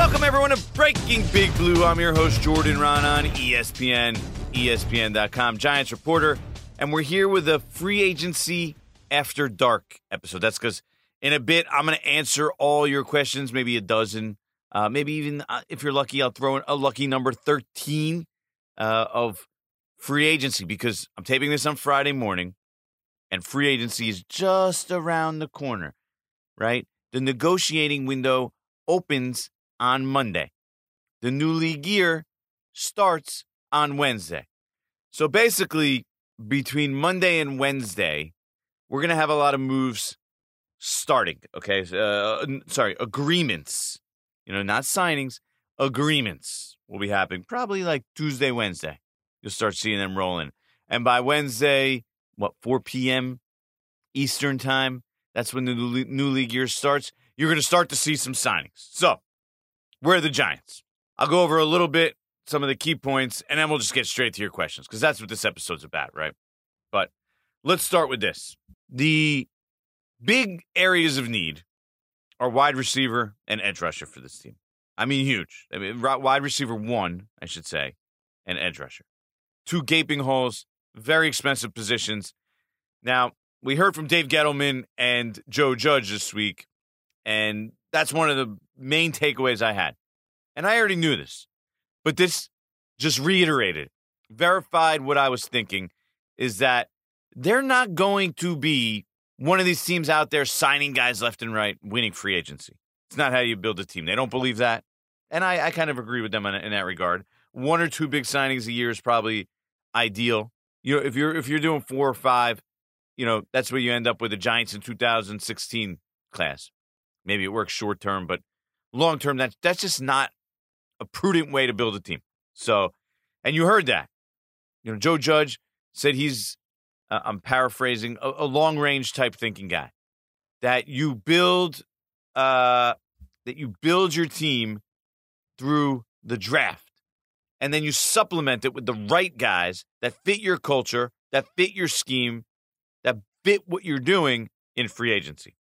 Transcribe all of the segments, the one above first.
Welcome everyone to Breaking Big Blue. I'm your host Jordan Raanan on ESPN, ESPN.com, Giants reporter, and we're here with a free agency after dark episode. That's because in a bit I'm going to answer all your questions, maybe a dozen, uh, maybe even uh, if you're lucky, I'll throw in a lucky number 13 uh, of free agency because I'm taping this on Friday morning, and free agency is just around the corner, right? The negotiating window opens on Monday. The new league year starts on Wednesday. So basically, between Monday and Wednesday, we're going to have a lot of moves starting. Okay. Uh, sorry, agreements. You know, not signings, agreements will be happening probably like Tuesday, Wednesday. You'll start seeing them rolling. And by Wednesday, what, 4 p.m. Eastern time, that's when the new league year starts. You're going to start to see some signings. So, where are the Giants? I'll go over a little bit some of the key points, and then we'll just get straight to your questions because that's what this episode's about, right? But let's start with this. The big areas of need are wide receiver and edge rusher for this team. I mean, huge. I mean, wide receiver one, I should say, and edge rusher. Two gaping holes, very expensive positions. Now, we heard from Dave Gettleman and Joe Judge this week, and that's one of the main takeaways I had. And I already knew this, but this just reiterated, verified what I was thinking is that they're not going to be one of these teams out there signing guys left and right, winning free agency. It's not how you build a team. They don't believe that. And I, I kind of agree with them in, in that regard. One or two big signings a year is probably ideal. You know, if you're if you're doing four or five, you know, that's where you end up with the Giants in 2016 class. Maybe it works short term, but long term, that's that's just not a prudent way to build a team. So, and you heard that. You know, Joe Judge said he's, uh, I'm paraphrasing, a, a long range type thinking guy. That you build, uh, that you build your team through the draft, and then you supplement it with the right guys that fit your culture, that fit your scheme, that fit what you're doing in free agency.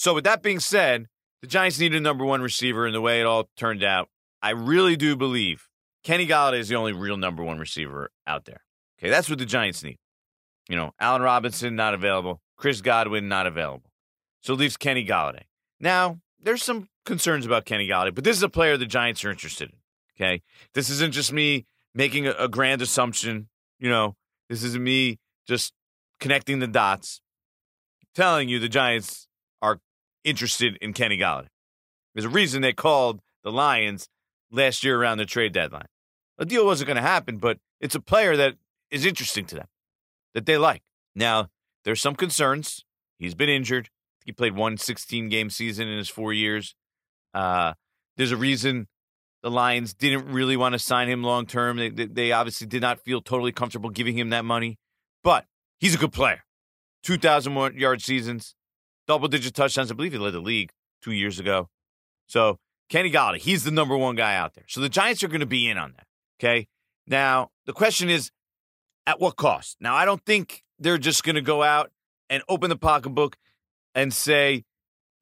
So, with that being said, the Giants need a number one receiver, and the way it all turned out, I really do believe Kenny Golladay is the only real number one receiver out there. Okay, that's what the Giants need. You know, Allen Robinson not available, Chris Godwin not available. So it leaves Kenny Golladay. Now, there's some concerns about Kenny Golladay, but this is a player the Giants are interested in. Okay, this isn't just me making a, a grand assumption. You know, this isn't me just connecting the dots. telling you the Giants interested in Kenny Golladay. There's a reason they called the Lions last year around the trade deadline. A deal wasn't going to happen, but it's a player that is interesting to them, that they like. Now, there's some concerns. He's been injured. He played one 16 game season in his four years. Uh, there's a reason the Lions didn't really want to sign him long term. They, they, they obviously did not feel totally comfortable giving him that money, but he's a good player. 2,000 yard seasons, double digit touchdowns. I believe he led the league two years ago. So Kenny Golladay, he's the number one guy out there. So the Giants are going to be in on that. Okay. Now the question is, at what cost? Now I don't think they're just going to go out and open the pocketbook and say,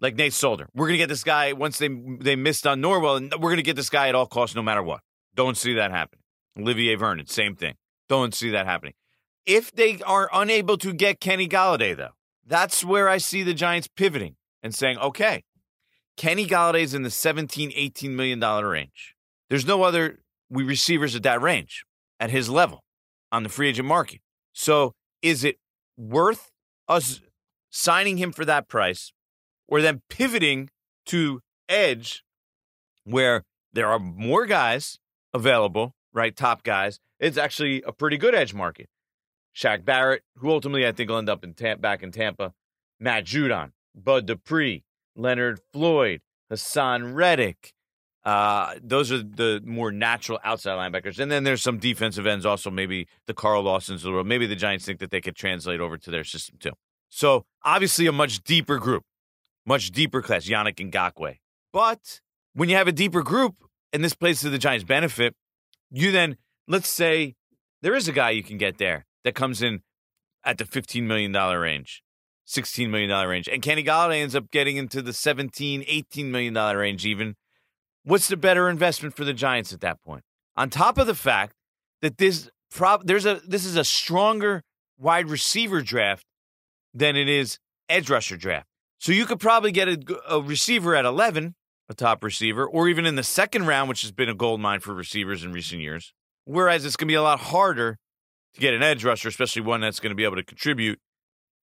like Nate Solder, we're going to get this guy once they they missed on Norwell, and we're going to get this guy at all costs, no matter what. Don't see that happening. Olivier Vernon, same thing. Don't see that happening. If they are unable to get Kenny Golladay, though, that's where I see the Giants pivoting and saying, okay, Kenny Golladay's in the 17, 18 million dollar range. There's no other we receivers at that range at his level on the free agent market. So is it worth us signing him for that price or then pivoting to edge where there are more guys available, right? Top guys. It's actually a pretty good edge market. Shaq Barrett, who ultimately I think will end up in Tampa, back in Tampa, Matt Judon, Bud Dupree, Leonard Floyd, Haason Reddick. Uh, those are the more natural outside linebackers. And then there's some defensive ends also, maybe the Carl Lawsons of the world. Maybe the Giants think that they could translate over to their system too. So obviously a much deeper group, much deeper class, Yannick Ngakoue. But when you have a deeper group, and this plays to the Giants' benefit, you then, let's say there is a guy you can get there that comes in at the $15 million range. $16 million range. And Kenny Golladay ends up getting into the $17, $18 million range even. what's the better investment for the Giants at that point? On top of the fact that this prob- there's a this is a stronger wide receiver draft than it is edge rusher draft. So you could probably get a, a receiver at 11, a top receiver, or even in the second round, which has been a gold mine for receivers in recent years. Whereas it's going to be a lot harder to get an edge rusher, especially one that's going to be able to contribute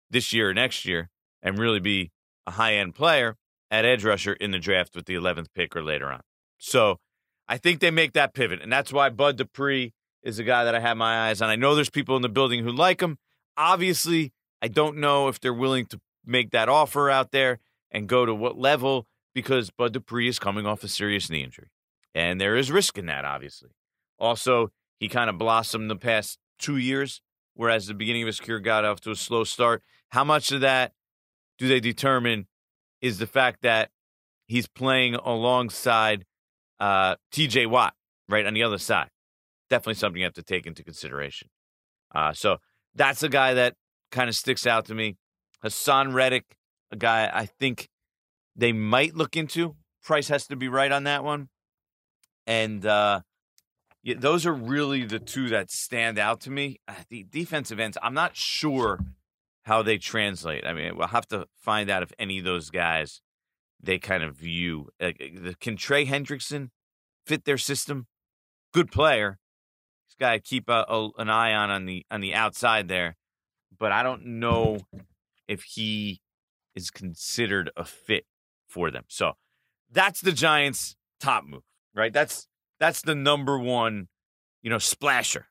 this year or next year and really be a high end player at edge rusher in the draft with the 11th pick or later on. So I think they make that pivot. And that's why Bud Dupree is a guy that I have my eyes on. I know there's people in the building who like him. Obviously, I don't know if they're willing to make that offer out there and go to what level because Bud Dupree is coming off a serious knee injury. And there is risk in that, obviously. Also, he kind of blossomed the past two years, whereas the beginning of his career got off to a slow start. How much of that do they determine is the fact that he's playing alongside uh, TJ Watt, right, on the other side? Definitely something you have to take into consideration. Uh, so that's a guy that kind of sticks out to me. Haason Reddick, a guy I think they might look into. Price has to be right on that one. And uh, yeah, those are really the two that stand out to me. Uh, the defensive ends, I'm not sure how they translate. I mean, we'll have to find out if any of those guys they kind of view. Like, can Trey Hendrickson fit their system? Good player. He's got to keep a, a, an eye on on the on the outside there, but I don't know if he is considered a fit for them. So that's the Giants' top move, right? That's that's the number one, you know, splasher.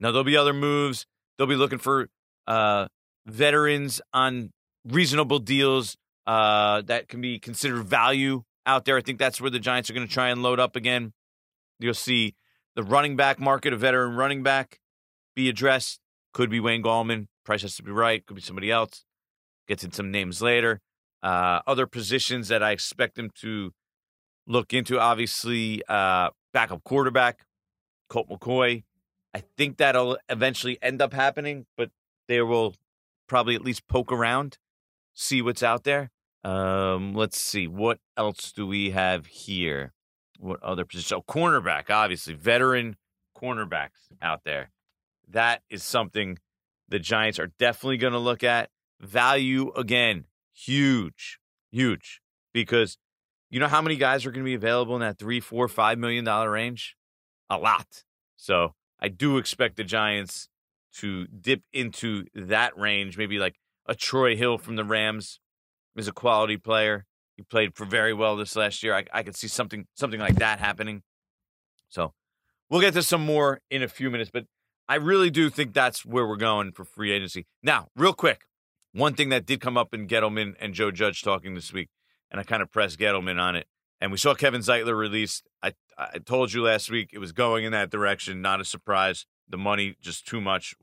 Now there'll be other moves. They'll be looking for uh, veterans on reasonable deals uh, that can be considered value out there. I think that's where the Giants are going to try and load up again. You'll see the running back market, a veteran running back, be addressed. Could be Wayne Gallman. Price has to be right. Could be somebody else. Gets in some names later. Uh, other positions that I expect them to look into, obviously, uh, backup quarterback, Colt McCoy. I think that'll eventually end up happening, but they will probably at least poke around, see what's out there. Um, let's see. What else do we have here? What other position? Oh, cornerback, obviously. Veteran cornerbacks out there. That is something the Giants are definitely going to look at. Value, again, huge, huge. Because you know how many guys are going to be available in that three, four, five million dollar range? A lot. So I do expect the Giants to dip into that range. Maybe like a Troy Hill from the Rams is a quality player. He played for very well this last year. I, I could see something something like that happening. So we'll get to some more in a few minutes, but I really do think that's where we're going for free agency. Now, real quick, one thing that did come up in Gettleman and Joe Judge talking this week, and I kind of pressed Gettleman on it. And we saw Kevin Zeitler released. I I told you last week it was going in that direction. Not a surprise. The money just too much.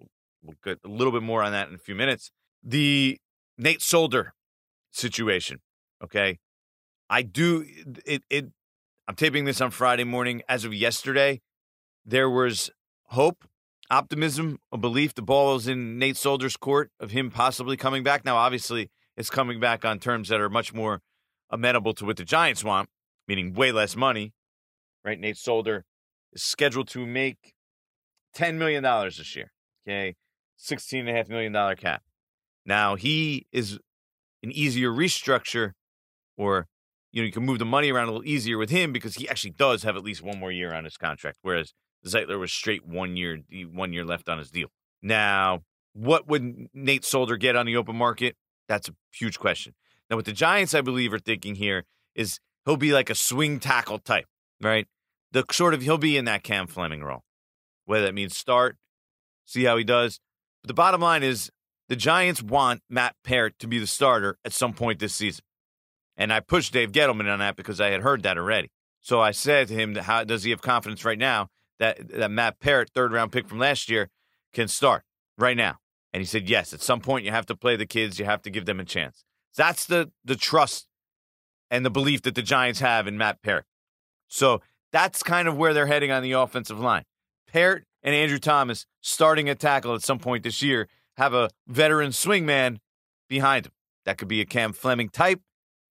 We'll get a little bit more on that in a few minutes. The Nate Solder situation. Okay, I do it. It. I'm taping this on Friday morning. As of yesterday, there was hope, optimism, a belief. The ball is in Nate Solder's court of him possibly coming back. Now, obviously, it's coming back on terms that are much more amenable to what the Giants want, meaning way less money. Right? Nate Solder is scheduled to make $10 million this year. Okay. $16.5 million cap. Now, he is an easier restructure, or, you know, you can move the money around a little easier with him because he actually does have at least one more year on his contract, whereas Zeitler was straight one year, one year left on his deal. Now, what would Nate Solder get on the open market? That's a huge question. Now, what the Giants, I believe, are thinking here is he'll be like a swing tackle type, right? The sort of he'll be in that Cam Fleming role, whether that means start, see how he does. But the bottom line is the Giants want Matt Peart to be the starter at some point this season. And I pushed Dave Gettleman on that because I had heard that already. So I said to him, how does he have confidence right now that, that Matt Peart, third round pick from last year, can start right now? And he said, yes, at some point you have to play the kids, you have to give them a chance. That's the the trust and the belief that the Giants have in Matt Peart. So that's kind of where they're heading on the offensive line. Peart and Andrew Thomas starting a tackle at some point this year have a veteran swingman behind him. That could be a Cam Fleming type,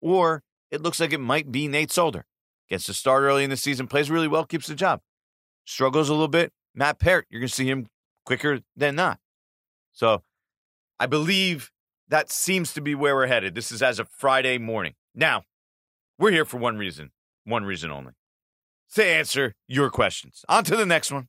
or it looks like it might be Nate Solder. gets to start early in the season, plays really well, keeps the job. Struggles a little bit. Matt Peart, you're going to see him quicker than not. So I believe that seems to be where we're headed. This is as of Friday morning. Now, we're here for one reason, one reason only to answer your questions. On to the next one.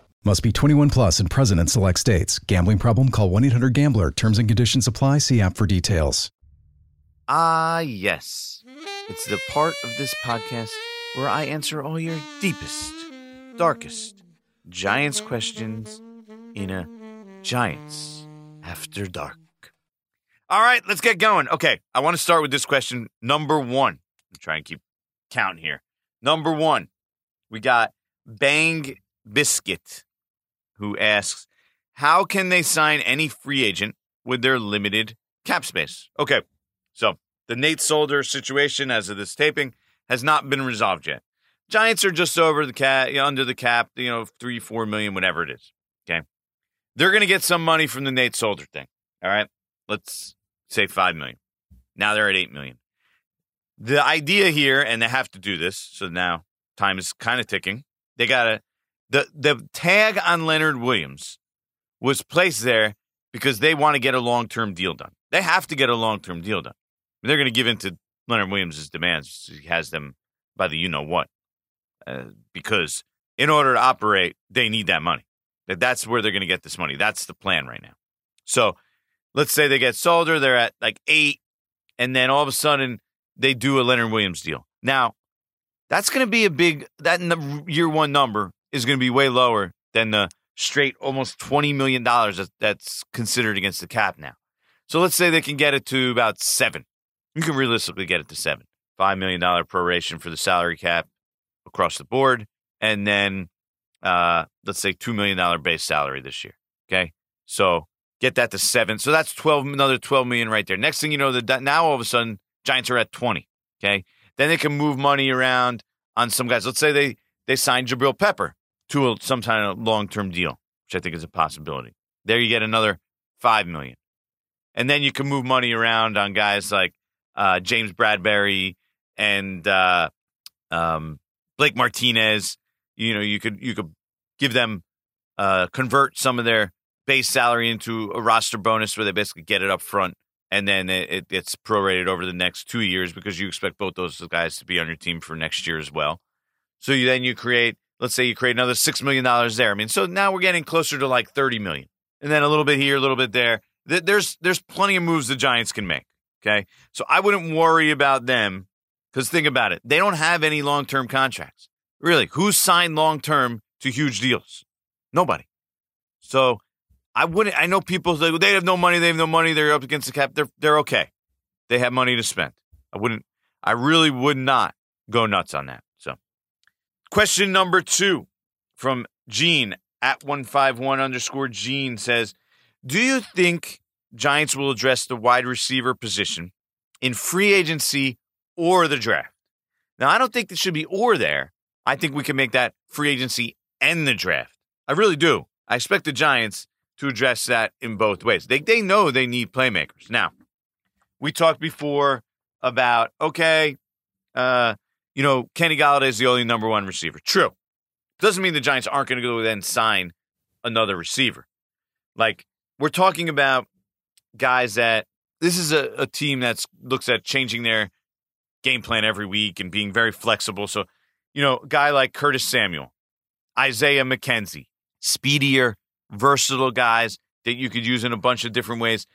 Must be 21 plus and present in select states. Gambling problem? Call 1 800 GAMBLER. Terms and conditions apply. See app for details. Ah, yes. It's the part of this podcast where I answer all your deepest, darkest Giants questions in a Giants After Dark. All right, let's get going. Okay, I want to start with this question. Number one. I'm trying to keep count here. Number one, we got Bang Biscuit who asks, How can they sign any free agent with their limited cap space? Okay, so the Nate Solder situation, as of this taping, has not been resolved yet. Giants are just over the cap, under the cap, you know, three, four million, whatever it is. Okay. They're going to get some money from the Nate Solder thing. All right. Let's say five million. Now they're at eight million. The idea here, and they have to do this, so now time is kind of ticking. They got to the the tag on Leonard Williams was placed there because they want to get a long term deal done. They have to get a long term deal done. They're going to give in to Leonard Williams' demands. He has them by the you know what, uh, because in order to operate, they need that money. That's where they're going to get this money. That's the plan right now. So let's say they get Solder, they're at like eight, and then all of a sudden they do a Leonard Williams deal. Now, that's going to be a big that year one number is going to be way lower than the straight almost $20 million that's considered against the cap now. So let's say they can get it to about seven. You can realistically get it to seven. $5 million proration for the salary cap across the board. And then uh, let's say $2 million base salary this year. Okay. So get that to seven. So that's 12, another 12 million right there. Next thing you know, that now all of a sudden Giants are at 20. Okay. Then they can move money around on some guys. Let's say they, they signed Jabrill Pepper to a, some kind of long term deal, which I think is a possibility. There you get another five million, and then you can move money around on guys like uh, James Bradberry and uh, um, Blake Martinez. You know, you could you could give them uh, convert some of their base salary into a roster bonus where they basically get it up front and then it, it's prorated over the next two years because you expect both those guys to be on your team for next year as well. So you, then you create let's say you create another $6 million there. I mean, so now we're getting closer to like 30 million and then a little bit here, a little bit there. There's, there's plenty of moves the Giants can make. Okay. So I wouldn't worry about them because think about it. They don't have any long term contracts. Really, who's signed long term to huge deals? Nobody. So I wouldn't, I know people say they have no money, they have no money, they're up against the cap. They're, they're okay. They have money to spend. I wouldn't, I really would not go nuts on that. Question number two from Gene at 151 underscore Gene says, Do you think Giants will address the wide receiver position in free agency or the draft? Now, I don't think there should be or there. I think we can make that free agency and the draft. I really do. I expect the Giants to address that in both ways. They, they know they need playmakers. Now, we talked before about, okay, uh, you know, Kenny Golladay is the only number one receiver. True. Doesn't mean the Giants aren't going to go then sign another receiver. Like, we're talking about guys that this is a, a team that looks at changing their game plan every week and being very flexible. So, you know, a guy like Curtis Samuel, Isaiah McKenzie, speedier, versatile guys that you could use in a bunch of different ways.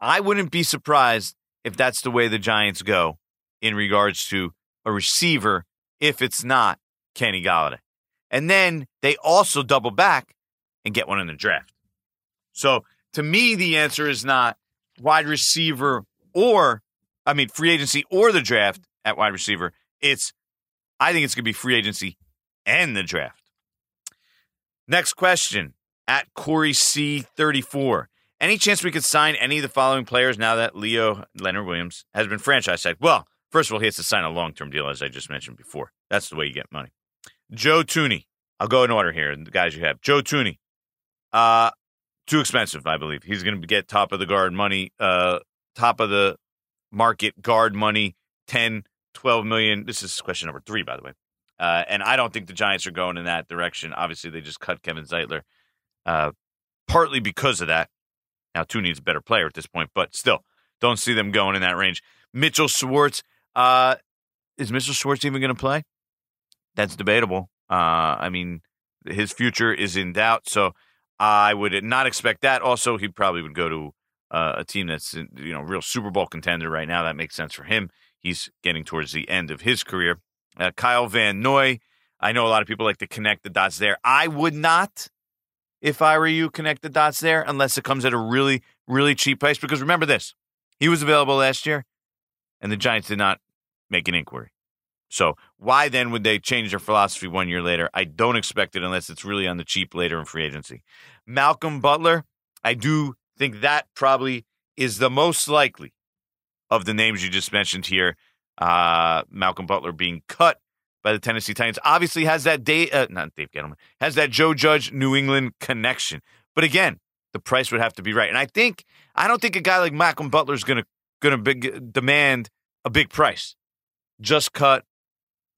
I wouldn't be surprised if that's the way the Giants go in regards to a receiver if it's not Kenny Golladay. And then they also double back and get one in the draft. So to me, the answer is not wide receiver or, I mean, free agency or the draft at wide receiver. It's I think it's going to be free agency and the draft. Next question at Corey C34. Any chance we could sign any of the following players now that Leo Leonard Williams has been franchise tagged? Well, first of all, he has to sign a long term deal, as I just mentioned before. That's the way you get money. Joe Thuney. I'll go in order here. The guys you have. Joe Thuney. Uh, too expensive, I believe. He's going to get top of the guard money, uh, top of the market guard money, 10, 12 million. This is question number three, by the way. Uh, and I don't think the Giants are going in that direction. Obviously, they just cut Kevin Zeitler, uh, partly because of that. Now, Thuney's a better player at this point, but still, don't see them going in that range. Mitchell Schwartz. Uh, is Mr. Schwartz even going to play? That's debatable. Uh, I mean, his future is in doubt, so I would not expect that. Also, he probably would go to uh, a team that's you know real Super Bowl contender right now. That makes sense for him. He's getting towards the end of his career. Uh, Kyle Van Noy. I know a lot of people like to connect the dots there. I would not, if I were you, connect the dots there unless it comes at a really, really cheap price. Because remember this, he was available last year, and the Giants did not make an inquiry. So why then would they change their philosophy one year later? I don't expect it unless it's really on the cheap later in free agency. Malcolm Butler, I do think that probably is the most likely of the names you just mentioned here. Uh, Malcolm Butler being cut by the Tennessee Titans obviously has that Dave, uh, not Dave Gettleman, has that Joe Judge New England connection. But again, the price would have to be right. And I think I don't think a guy like Malcolm Butler is going to going to demand a big price. Just cut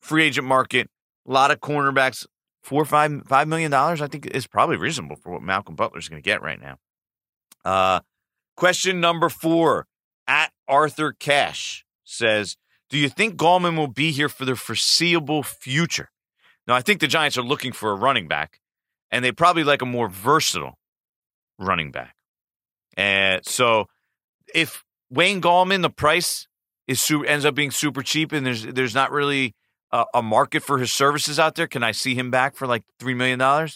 free agent market, a lot of cornerbacks, four five five million dollars. I think is probably reasonable for what Malcolm Butler is going to get right now. Uh, question number four at Arthur Cash says, "Do you think Gallman will be here for the foreseeable future?" Now, I think the Giants are looking for a running back, and they probably like a more versatile running back. And so, if Wayne Gallman, the price is super, ends up being super cheap, and there's there's not really a, a market for his services out there? Can I see him back for like $3 million?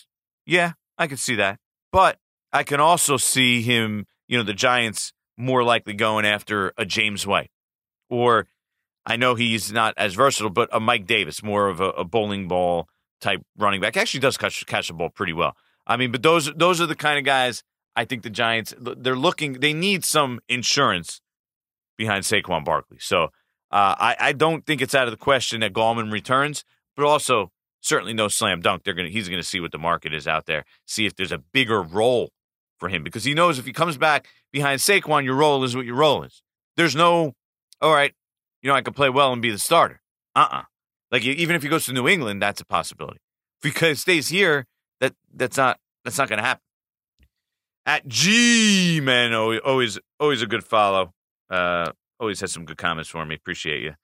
Yeah, I can see that. But I can also see him, you know, the Giants more likely going after a James White. Or I know he's not as versatile, but a Mike Davis, more of a, a bowling ball type running back. Actually does catch, catch the ball pretty well. I mean, but those those are the kind of guys I think the Giants they're looking they need some insurance behind Saquon Barkley. So uh, I, I don't think it's out of the question that Gallman returns, but also certainly no slam dunk. They're gonna he's gonna see what the market is out there, see if there's a bigger role for him because he knows if he comes back behind Saquon, your role is what your role is. There's no, all right, you know I could play well and be the starter. Uh uh-uh. uh Like even if he goes to New England, that's a possibility. If he stays here, that that's not that's not gonna happen. At G man, always always a good follow. Uh, always has some good comments for me. Appreciate you.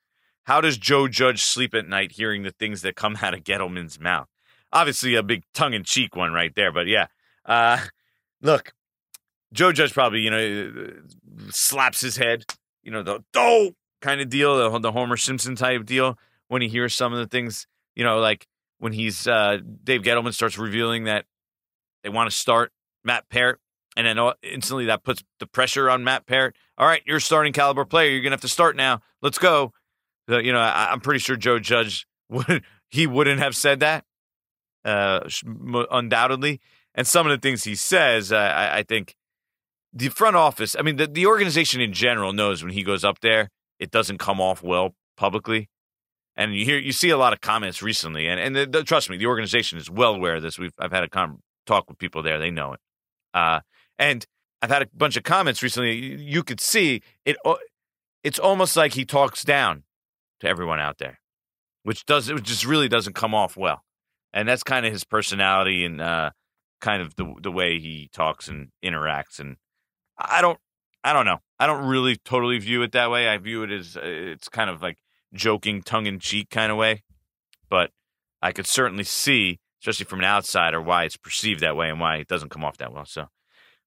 How does Joe Judge sleep at night hearing the things that come out of Gettleman's mouth? Obviously, a big tongue in cheek one right there, but yeah. Uh, look, Joe Judge probably, you know, slaps his head, you know, the oh kind of deal, the, the Homer Simpson type deal when he hears some of the things, you know, like when he's, uh, Dave Gettleman starts revealing that they want to start Matt Peart and then instantly that puts the pressure on Matt Peart. All right, you're starting caliber player. You're gonna have to start now. Let's go. you know, I, am pretty sure Joe Judge would he wouldn't have said that, uh, undoubtedly. And some of the things he says, uh, I, I, think the front office. I mean, the, the organization in general knows when he goes up there, it doesn't come off well publicly. And you hear, you see a lot of comments recently, and and the, the, trust me, the organization is well aware of this. We've I've had a com- talk with people there; they know it. Uh, and I've had a bunch of comments recently. You could see it. It's almost like he talks down to everyone out there, which does it just really doesn't come off well. And that's kind of his personality and uh, kind of the the way he talks and interacts. And I don't, I don't know. I don't really totally view it that way. I view it as uh, it's kind of like joking, tongue in cheek kind of way. But I could certainly see, especially from an outsider, why it's perceived that way and why it doesn't come off that well. So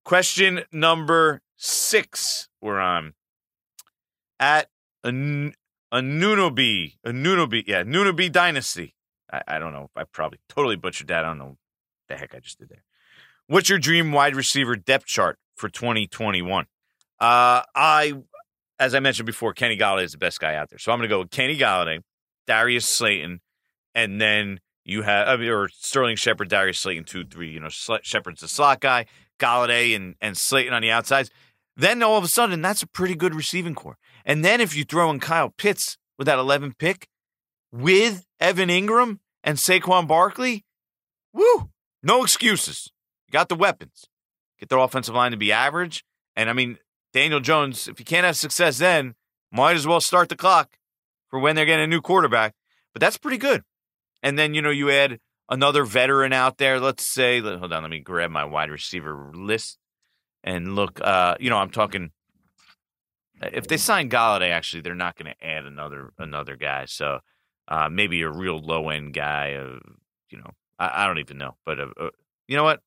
Question number six, we're on. At a, a Nunobi, a Nunobi, yeah, Nunobi Dynasty. I, I don't know. I probably totally butchered that. I don't know the heck I just did there. What's your dream wide receiver depth chart for 2021? Uh, I, as I mentioned before, Kenny Golladay is the best guy out there. So I'm going to go with Kenny Golladay, Darius Slayton, and then you have or Sterling Shepard, Darius Slayton, two, three. You know, Shepard's the slot guy, Golladay and and Slayton on the outsides. Then all of a sudden, that's a pretty good receiving corps. And then if you throw in Kyle Pitts with that 11 pick with Evan Engram and Saquon Barkley, woo, no excuses. You got the weapons. Get their offensive line to be average. And I mean, Daniel Jones, if you can't have success then, might as well start the clock for when they're getting a new quarterback. But that's pretty good. And then, you know, you add another veteran out there. Let's say, hold on, let me grab my wide receiver list and look. Uh, you know, I'm talking. If they sign Golladay, actually, they're not going to add another another guy. So uh, maybe a real low end guy. Uh, you know, I, I, don't even know. But uh, uh, you know what?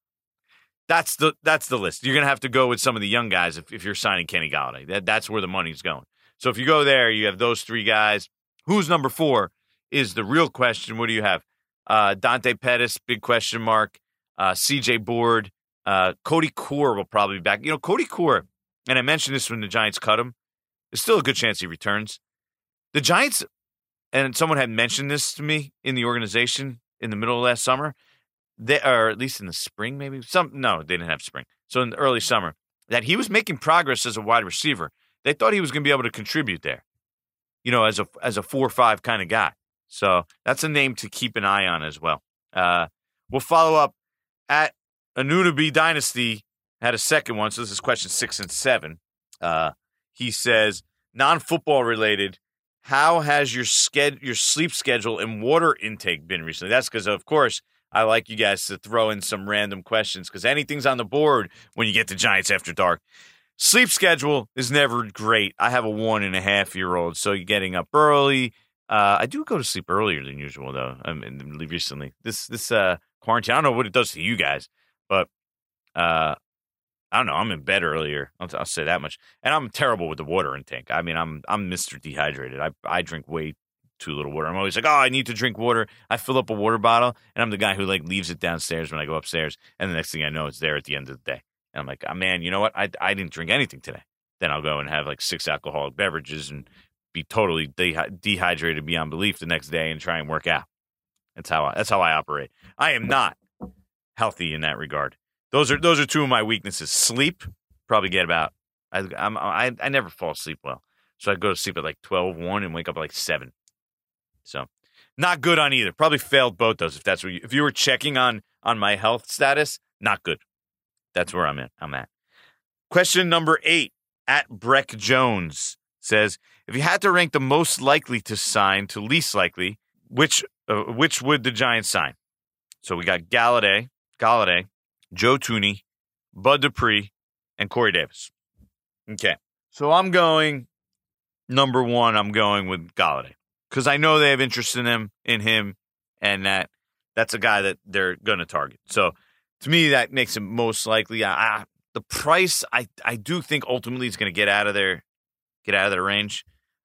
That's the that's the list. You're going to have to go with some of the young guys if, if you're signing Kenny Golladay. That, that's where the money's going. So if you go there, you have those three guys. Who's number four is the real question. What do you have? Uh, Dante Pettis, big question mark. Uh, CJ Board, uh, Cody Core will probably be back. You know, Cody Core, and I mentioned this when the Giants cut him. There's still a good chance he returns. The Giants, and someone had mentioned this to me in the organization in the middle of last summer. They, or at least in the spring, maybe some. No, they didn't have spring. So in the early summer, that he was making progress as a wide receiver. They thought he was going to be able to contribute there, you know, as a as a four or five kind of guy. So that's a name to keep an eye on as well. Uh, we'll follow up at Anunoby Dynasty had a second one. So this is question six and seven. Uh, he says, non football related, how has your sched- your sleep schedule and water intake been recently? That's because, of course, I like you guys to throw in some random questions because anything's on the board when you get to Giants After Dark. Sleep schedule is never great. I have a one and a half year old, so you're getting up early. Uh, I do go to sleep earlier than usual, though. I mean, recently, this this uh, quarantine, I don't know what it does to you guys, but uh, I don't know. I'm in bed earlier. I'll, I'll, say that much. And I'm terrible with the water intake. I mean, I'm I'm Mr. Dehydrated. I I drink way too little water. I'm always like, oh, I need to drink water. I fill up a water bottle, and I'm the guy who like leaves it downstairs when I go upstairs, and the next thing I know, it's there at the end of the day. And I'm like, oh, man, you know what? I I didn't drink anything today. Then I'll go and have like six alcoholic beverages and be totally de- dehydrated beyond belief the next day and try and work out. That's how I, that's how I operate. I am not healthy in that regard. Those are those are two of my weaknesses. Sleep, probably get about. I I'm, I I never fall asleep well, so I go to sleep at like 12, 1 and wake up at like seven. So not good on either. Probably failed both those. If that's what you, if you were checking on on my health status, not good. That's where I'm at. I'm at. Question number eight at Breck Jones says if you had to rank the most likely to sign to least likely, which uh, which would the Giants sign? So we got Golladay, Golladay, Joe Thuney, Bud Dupree, and Corey Davis. Okay, so I'm going number one. I'm going with Golladay because I know they have interest in him, in him, and that that's a guy that they're going to target. So to me, that makes him most likely. The price, I I do think ultimately he's going to get out of there, get out of their range.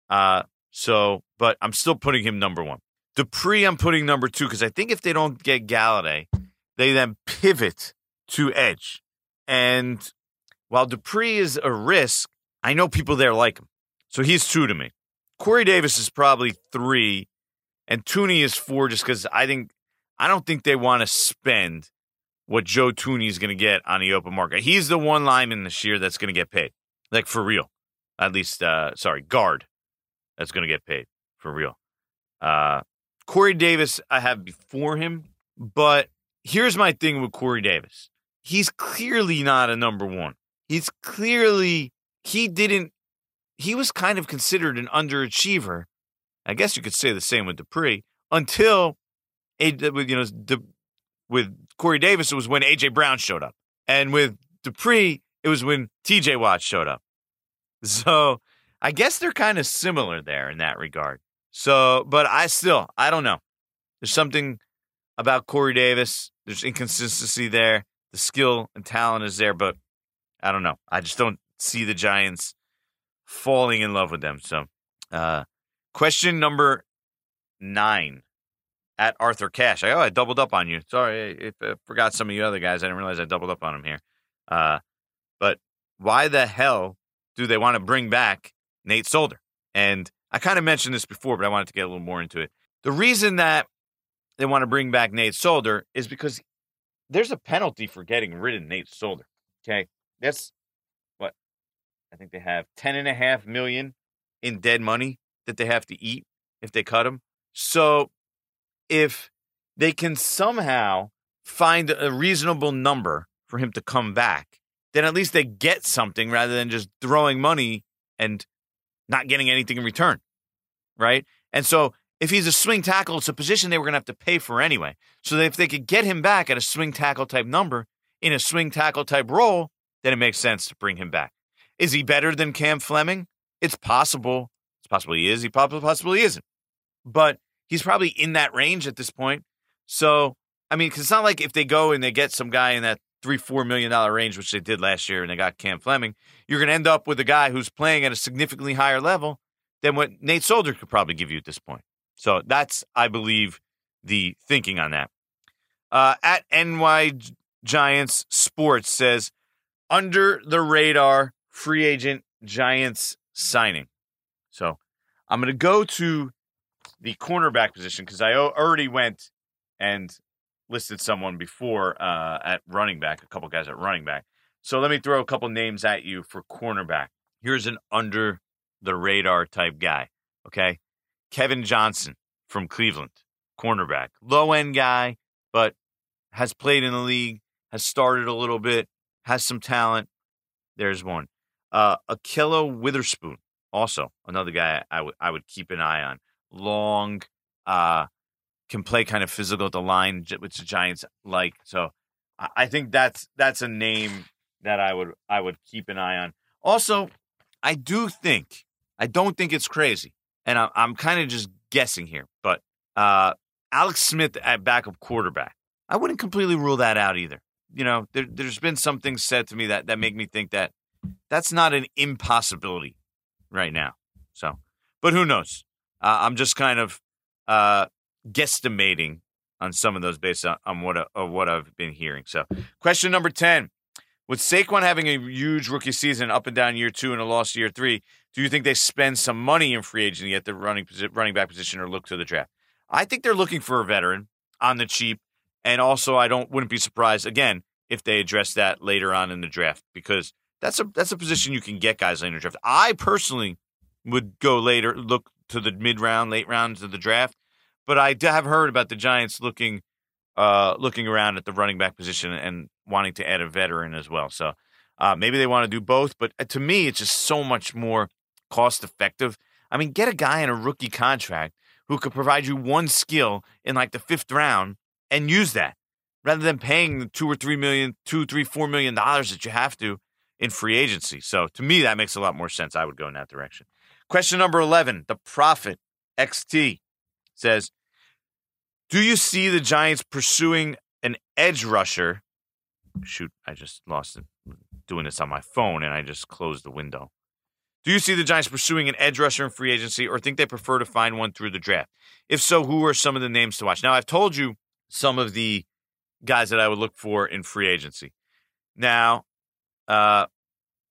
Uh, so, but I'm still putting him number one. Dupree, I'm putting number two because I think if they don't get Golladay, they then pivot to edge. And while Dupree is a risk, I know people there like him. So he's two to me. Corey Davis is probably three, and Thuney is four just because I think I don't think they want to spend what Joe Thuney is going to get on the open market. He's the one lineman this year that's going to get paid, like for real. At least, uh, sorry, guard that's going to get paid for real. Uh, Corey Davis, I have before him, but here's my thing with Corey Davis. He's clearly not a number one. He's clearly, he didn't, he was kind of considered an underachiever. I guess you could say the same with Dupree until, you know, with Corey Davis, it was when AJ Brown showed up. And with Dupree, it was when TJ Watt showed up. So I guess they're kind of similar there in that regard. So, but I still, I don't know. There's something about Corey Davis. There's inconsistency there. The skill and talent is there, but I don't know. I just don't see the Giants falling in love with them. So, uh, question number nine at Arthur Cash. I, oh, I doubled up on you. Sorry, I, I forgot some of you other guys. I didn't realize I doubled up on them here. Uh, but why the hell do they want to bring back Nate Solder. And I kind of mentioned this before, but I wanted to get a little more into it. The reason that they want to bring back Nate Solder is because there's a penalty for getting rid of Nate Solder. Okay. That's what I think they have 10 and a half million in dead money that they have to eat if they cut him. So if they can somehow find a reasonable number for him to come back, then at least they get something rather than just throwing money and not getting anything in return. Right. And so if he's a swing tackle, it's a position they were going to have to pay for anyway. So if they could get him back at a swing tackle type number in a swing tackle type role, then it makes sense to bring him back. Is he better than Cam Fleming? It's possible. It's possible he is. He probably possibly isn't. But he's probably in that range at this point. So I mean, because it's not like if they go and they get some guy in that three, four million dollar range, which they did last year, and they got Cam Fleming, you're going to end up with a guy who's playing at a significantly higher level than what Nate Solder could probably give you at this point. So that's, I believe, the thinking on that. Uh, at NY Giants Sports says under the radar free agent Giants signing. So I'm going to go to the cornerback position because I already went and listed someone before uh, at running back, a couple guys at running back. So let me throw a couple names at you for cornerback. Here's an under the radar type guy. Okay. Kevin Johnson from Cleveland, cornerback, low end guy, but has played in the league, has started a little bit, has some talent. There's one. Uh, Ahkello Witherspoon, also another guy I would I would keep an eye on. Long, uh, can play kind of physical at the line, which the Giants like. So I think that's that's a name that I would I would keep an eye on. Also, I do think I don't think it's crazy, and I'm, I'm kind of just guessing here, but uh, Alex Smith at backup quarterback, I wouldn't completely rule that out either. You know, there, has been some things said to me that that make me think that that's not an impossibility right now. So, but who knows? Uh, I'm just kind of uh, guesstimating on some of those based on, on what uh, what I've been hearing. So, question number ten: With Saquon having a huge rookie season, up and down year two and a lost year three, do you think they spend some money in free agency at the running running back position or look to the draft? I think they're looking for a veteran on the cheap, and also I don't wouldn't be surprised again if they address that later on in the draft because that's a that's a position you can get guys later in the draft. I personally would go later, look to the mid round, late rounds of the draft, but I have heard about the Giants looking uh, looking around at the running back position and wanting to add a veteran as well. So uh, maybe they want to do both, but uh, to me, it's just so much more cost effective. I mean, get a guy in a rookie contract who could provide you one skill in like the fifth round and use that rather than paying the two or three million, two, three, four million dollars that you have to in free agency. So to me, that makes a lot more sense. I would go in that direction. Question number 11 The Prophet XT says, Do you see the Giants pursuing an edge rusher? Shoot, I just lost it doing this on my phone and I just closed the window. Do you see the Giants pursuing an edge rusher in free agency or think they prefer to find one through the draft? If so, who are some of the names to watch? Now, I've told you some of the guys that I would look for in free agency. Now, uh,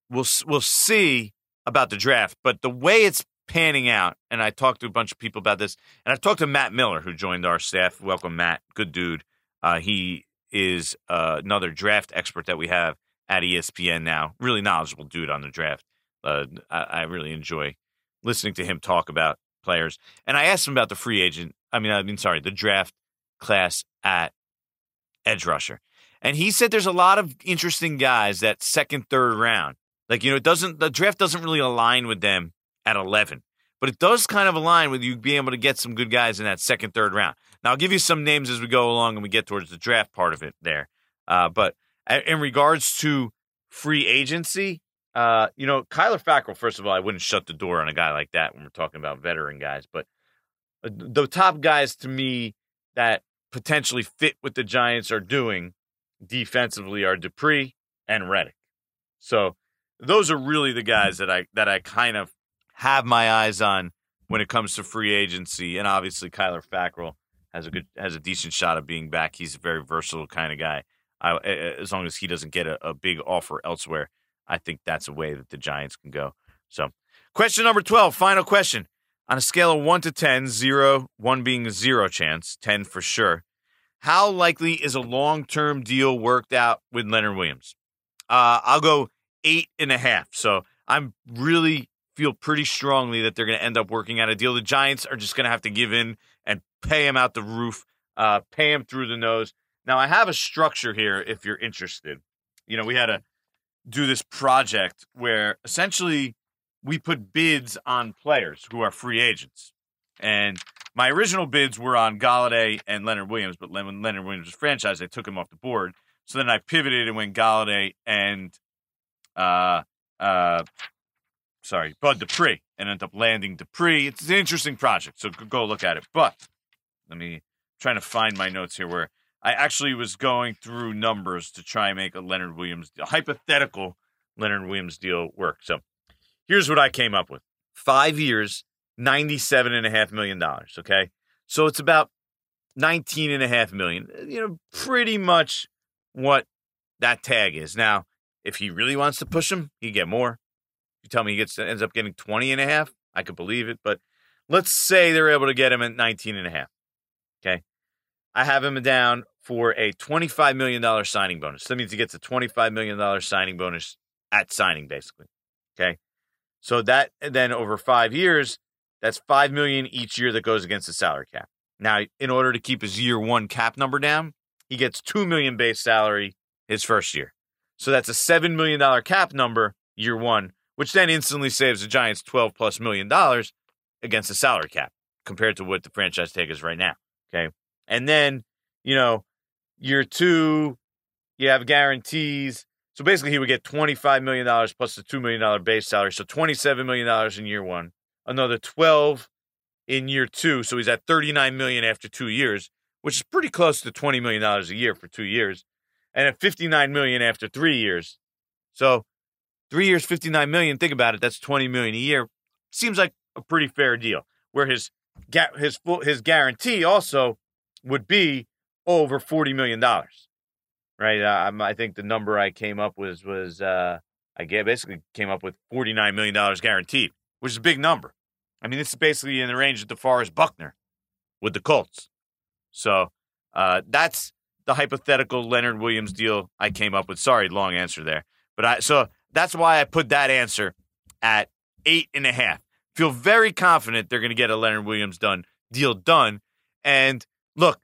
we'll we'll see about the draft, but the way it's panning out, and I talked to a bunch of people about this, and I've talked to Matt Miller, who joined our staff. Welcome, Matt. Good dude. Uh, he is uh, another draft expert that we have at ESPN now. Really knowledgeable dude on the draft. Uh, I, I, really enjoy listening to him talk about players. And I asked him about the free agent. I mean, I mean, sorry, the draft class at edge rusher, and he said there's a lot of interesting guys that second, third round. Like you know, it doesn't the draft doesn't really align with them at eleven, but it does kind of align with you being able to get some good guys in that second, third round. Now I'll give you some names as we go along and we get towards the draft part of it there. Uh, but in regards to free agency, uh, you know, Kyler Fackrell, first of all, I wouldn't shut the door on a guy like that when we're talking about veteran guys. But uh, the top guys to me that potentially fit what the Giants are doing defensively are Dupree and Reddick. So those are really the guys that I that I kind of have my eyes on when it comes to free agency. And obviously Kyler Fackrell has a good has a decent shot of being back. He's a very versatile kind of guy. I, as long as he doesn't get a, a big offer elsewhere. I think that's a way that the Giants can go. So, question number 12, final question. on a scale of 1 to 10, 0, 1 being a zero chance, 10 for sure, how likely is a long term deal worked out with Leonard Williams? Uh, I'll go eight and a half. So I'm really feel pretty strongly that they're going to end up working out a deal. The Giants are just going to have to give in and pay him out the roof, uh, pay him through the nose. Now, I have a structure here if you're interested. You know, we had to do this project where essentially we put bids on players who are free agents. And my original bids were on Golladay and Leonard Williams, but when Leonard Williams was franchised, I took him off the board. So then I pivoted and went Golladay and uh uh sorry, Bud Dupree and end up landing Dupree. It's an interesting project, so go look at it. But let me trying to find my notes here where I actually was going through numbers to try and make a Leonard Williams a hypothetical Leonard Williams deal work. So here's what I came up with. Five years, $97.5 million. Okay. So it's about $19.5 million. Uh, you know, pretty much what that tag is. Now, if he really wants to push him, he get more. You tell me he gets ends up getting 20 and a half, I could believe it. But let's say they're able to get him at 19 and a half. Okay. I have him down for a $25 million signing bonus. That means he gets a $25 million signing bonus at signing, basically. Okay. So that then over five years, that's five million each year that goes against the salary cap. Now, in order to keep his year one cap number down, he gets two million base salary his first year. So that's a seven million dollar cap number year one, which then instantly saves the Giants twelve plus million dollars against the salary cap compared to what the franchise tag is right now. Okay. And then, you know, year two, you have guarantees. So basically, he would get $25 million plus the $2 million base salary. So $27 million in year one, another 12 in year two. So he's at 39 million after two years, which is pretty close to $20 million a year for two years. And at 59 million after three years. So three years, 59 million. Think about it. That's 20 million a year. Seems like a pretty fair deal. Where his his full his guarantee also would be over 40 million dollars right? Uh, I think the number I came up with was uh, I basically came up with forty nine million dollars guaranteed, which is a big number. I mean, this is basically in the range of DeForest Buckner with the Colts. So uh, that's the hypothetical Leonard Williams deal I came up with. Sorry, long answer there, but I so that's why I put that answer at eight and a half. Feel very confident they're going to get a Leonard Williams done deal done. And look,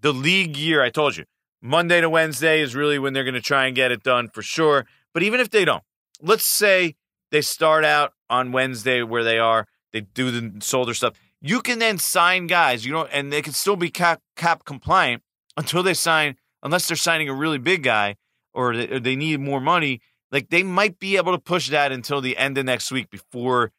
the league year I told you Monday to Wednesday is really when they're going to try and get it done for sure. But even if they don't, let's say they start out on Wednesday where they are, they do the shoulder stuff. You can then sign guys, you know, and they can still be cap, cap compliant until they sign, unless they're signing a really big guy or they, or they need more money. Like they might be able to push that until the end of next week before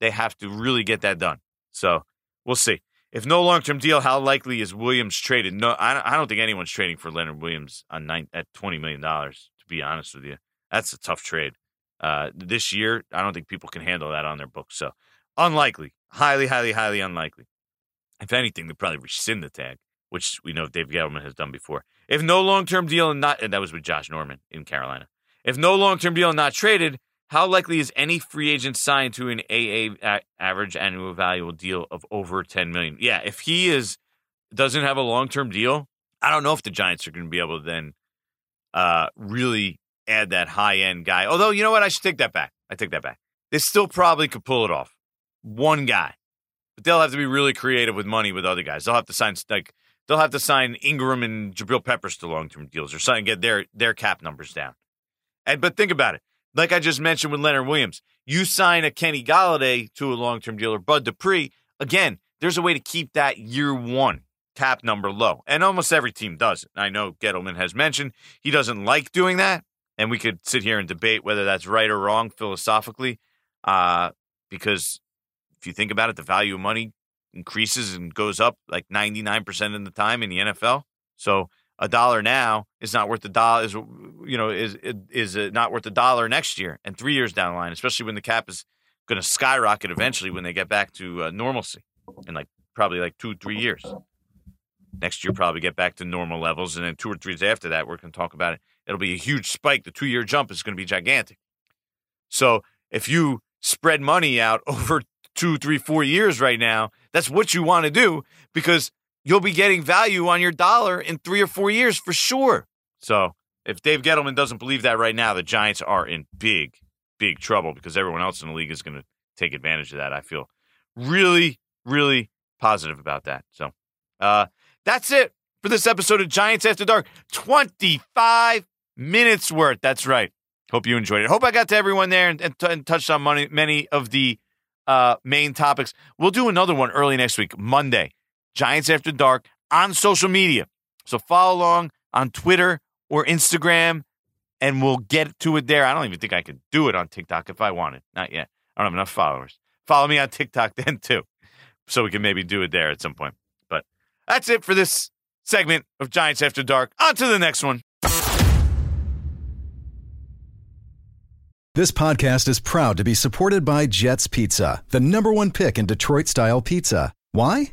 they have to really get that done. So we'll see. If no long term deal, how likely is Williams traded? No, I, don't think anyone's trading for Leonard Williams on nine, at twenty million dollars. To be honest with you, that's a tough trade. Uh, this year, I don't think people can handle that on their books. So unlikely, highly, highly, highly unlikely. If anything, they probably rescind the tag, which we know Dave Gettleman has done before. If no long term deal and not, and that was with Josh Norman in Carolina. If no long term deal not traded, how likely is any free agent signed to an AA average annual value deal of over 10 million? Yeah, if he is doesn't have a long-term deal, I don't know if the Giants are going to be able to then uh, really add that high-end guy. Although, you know what? I should take that back. I take that back. They still probably could pull it off. One guy. But they'll have to be really creative with money with other guys. They'll have to sign like they'll have to sign Engram and Jabrill Peppers to long-term deals or something get their their cap numbers down. And but think about it like I just mentioned with Leonard Williams, you sign a Kenny Golladay to a long term deal or Bud Dupree. Again, there's a way to keep that year one cap number low. And almost every team does it. I know Gettleman has mentioned he doesn't like doing that. And we could sit here and debate whether that's right or wrong philosophically. Uh, because if you think about it, the value of money increases and goes up like 99% of the time in the NFL. So a dollar now is not worth a dollar is you know is is not worth a dollar next year and three years down the line, especially when the cap is going to skyrocket eventually when they get back to uh, normalcy in like probably like two three years. Next year probably get back to normal levels, and then two or three years after that we're going to talk about it. It'll be a huge spike. The two year jump is going to be gigantic. So if you spread money out over two, three, four years right now, that's what you want to do because you'll be getting value on your dollar in three or four years for sure. So if Dave Gettleman doesn't believe that right now, the Giants are in big, big trouble because everyone else in the league is going to take advantage of that. I feel really, really positive about that. So uh, that's it for this episode of Giants After Dark. 25 minutes worth. That's right. Hope you enjoyed it. Hope I got to everyone there and, and, t- and touched on money, many of the uh, main topics. We'll do another one early next week, Monday. Giants After Dark on social media. So follow along on Twitter or Instagram, and we'll get to it there. I don't even think I could do it on TikTok if I wanted. Not yet. I don't have enough followers. Follow me on TikTok then too, so we can maybe do it there at some point. But that's it for this segment of Giants After Dark. On to the next one. This podcast is proud to be supported by Jets Pizza, the number one pick in Detroit style pizza. Why?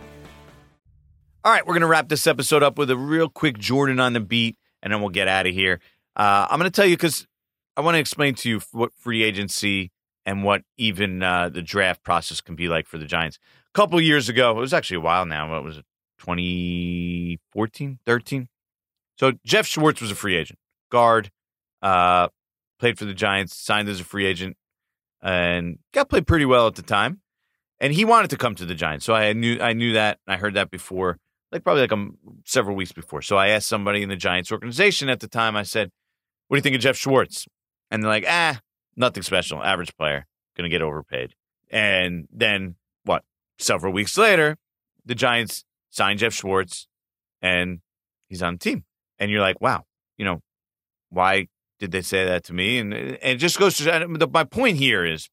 All right, we're going to wrap this episode up with a real quick Jordan on the beat, and then we'll get out of here. Uh, I'm going to tell you because I want to explain to you what free agency and what even uh, the draft process can be like for the Giants. A couple years ago, it was actually a while now. What was it? 2014, 13? So Geoff Schwartz was a free agent, guard, uh, played for the Giants, signed as a free agent, and got played pretty well at the time. And he wanted to come to the Giants, so I knew I knew that. I heard that before, like probably like um, several weeks before. So I asked somebody in the Giants organization at the time. I said, "What do you think of Geoff Schwartz?" And they're like, "Ah, nothing special, average player, to get overpaid." And then what? Several weeks later, the Giants signed Geoff Schwartz, and he's on the team. And you're like, "Wow, you know, why did they say that to me?" And, and it just goes to my point here is,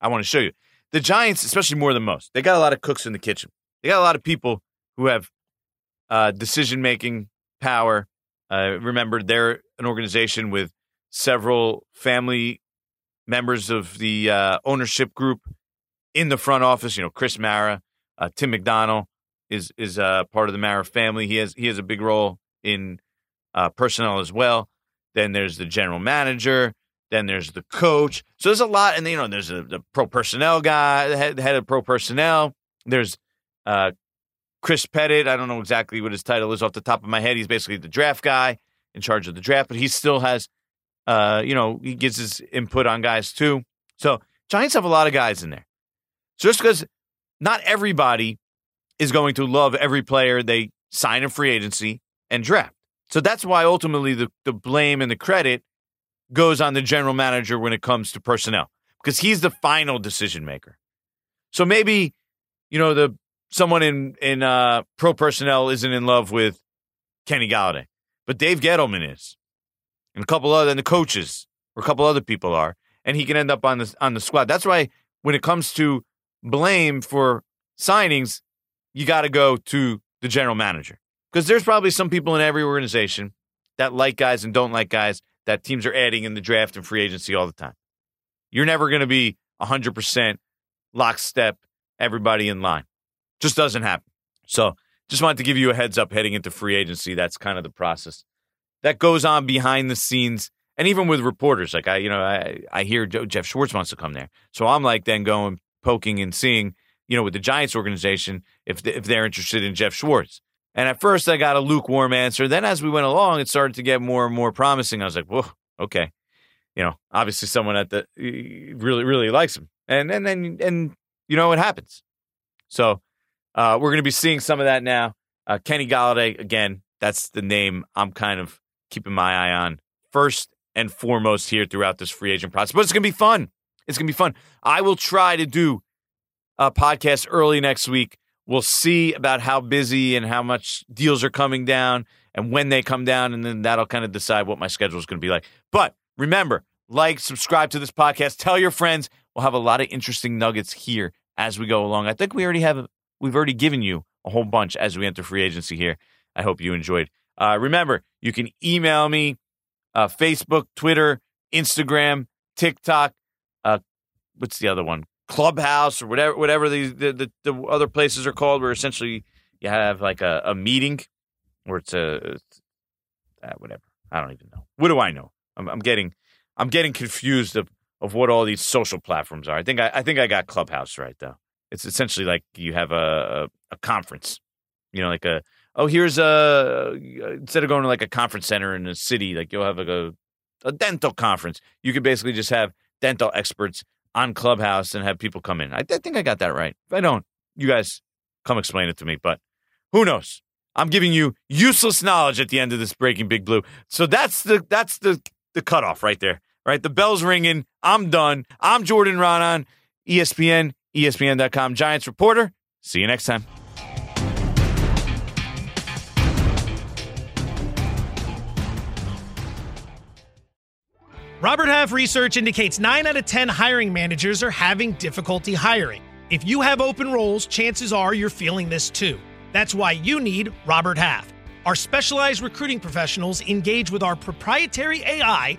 I want to show you the Giants, especially more than most, they got a lot of cooks in the kitchen. They got a lot of people who have uh, decision making power. Uh, remember, they're an organization with several family members of the uh, ownership group in the front office. You know, Chris Mara, uh, Tim McDonnell is is uh, part of the Mara family. He has he has a big role in uh, personnel as well. Then there's the general manager. Then there's the coach. So there's a lot, and you know, there's a, the pro personnel guy, the head, the head of pro personnel. There's uh, Chris Pettit. I don't know exactly what his title is off the top of my head. He's basically the draft guy in charge of the draft, but he still has, uh, you know, he gives his input on guys too. So Giants have a lot of guys in there. So just because not everybody is going to love every player they sign in free agency and draft. So that's why ultimately the, the blame and the credit goes on the general manager when it comes to personnel because he's the final decision maker. So maybe, you know, the someone in in uh, pro personnel isn't in love with Kenny Golladay, but Dave Gettleman is, and a couple other and the coaches or a couple other people are, and he can end up on the on the squad. That's why when it comes to blame for signings, you got to go to the general manager because there's probably some people in every organization that like guys and don't like guys that teams are adding in the draft and free agency all the time. You're never going to be 100% lockstep, everybody in line. Just doesn't happen. So just wanted to give you a heads up heading into free agency. That's kind of the process that goes on behind the scenes. And even with reporters, like I, you know, I, I hear Geoff Schwartz wants to come there. So I'm like then going poking and seeing, you know, with the Giants organization, if, if they're interested in Geoff Schwartz. And at first, I got a lukewarm answer. Then, as we went along, it started to get more and more promising. I was like, "Whoa, okay." You know, obviously, someone at the really, really likes him, and and then and you know, it happens. So uh, we're going to be seeing some of that now. Uh, Kenny Golladay, again, that's the name I'm kind of keeping my eye on first and foremost here throughout this free agent process. But it's going to be fun. It's going to be fun. I will try to do a podcast early next week. We'll see about how busy and how much deals are coming down and when they come down, and then that'll kind of decide what my schedule is going to be like. But remember, like, subscribe to this podcast, tell your friends. We'll have a lot of interesting nuggets here as we go along. I think we already have, we've already given you a whole bunch as we enter free agency here. I hope you enjoyed. Uh, remember, you can email me, uh, Facebook, Twitter, Instagram, TikTok. Uh, what's the other one? Clubhouse or whatever, whatever the, the, the other places are called, where essentially you have like a, a meeting or it's a it's, uh, whatever. I don't even know. What do I know? I'm, I'm, getting I'm getting confused of of what all these social platforms are. I think I, I think I got Clubhouse right though. It's essentially like you have a, a, conference, you know, like a oh here's a uh, instead of going to like a conference center in a city, like you'll have like a a dental conference. You could basically just have dental experts on Clubhouse and have people come in. I, I think I got that right. If I don't, you guys come explain it to me. But who knows? I'm giving you useless knowledge at the end of this Breaking Big Blue. So that's the that's the the cutoff right there. Right, the bell's ringing. I'm done. I'm Jordan Raanan, ESPN, ESPN.com Giants reporter. See you next time. Robert Half research indicates 9 out of 10 hiring managers are having difficulty hiring. If you have open roles, chances are you're feeling this too. That's why you need Robert Half. Our specialized recruiting professionals engage with our proprietary AI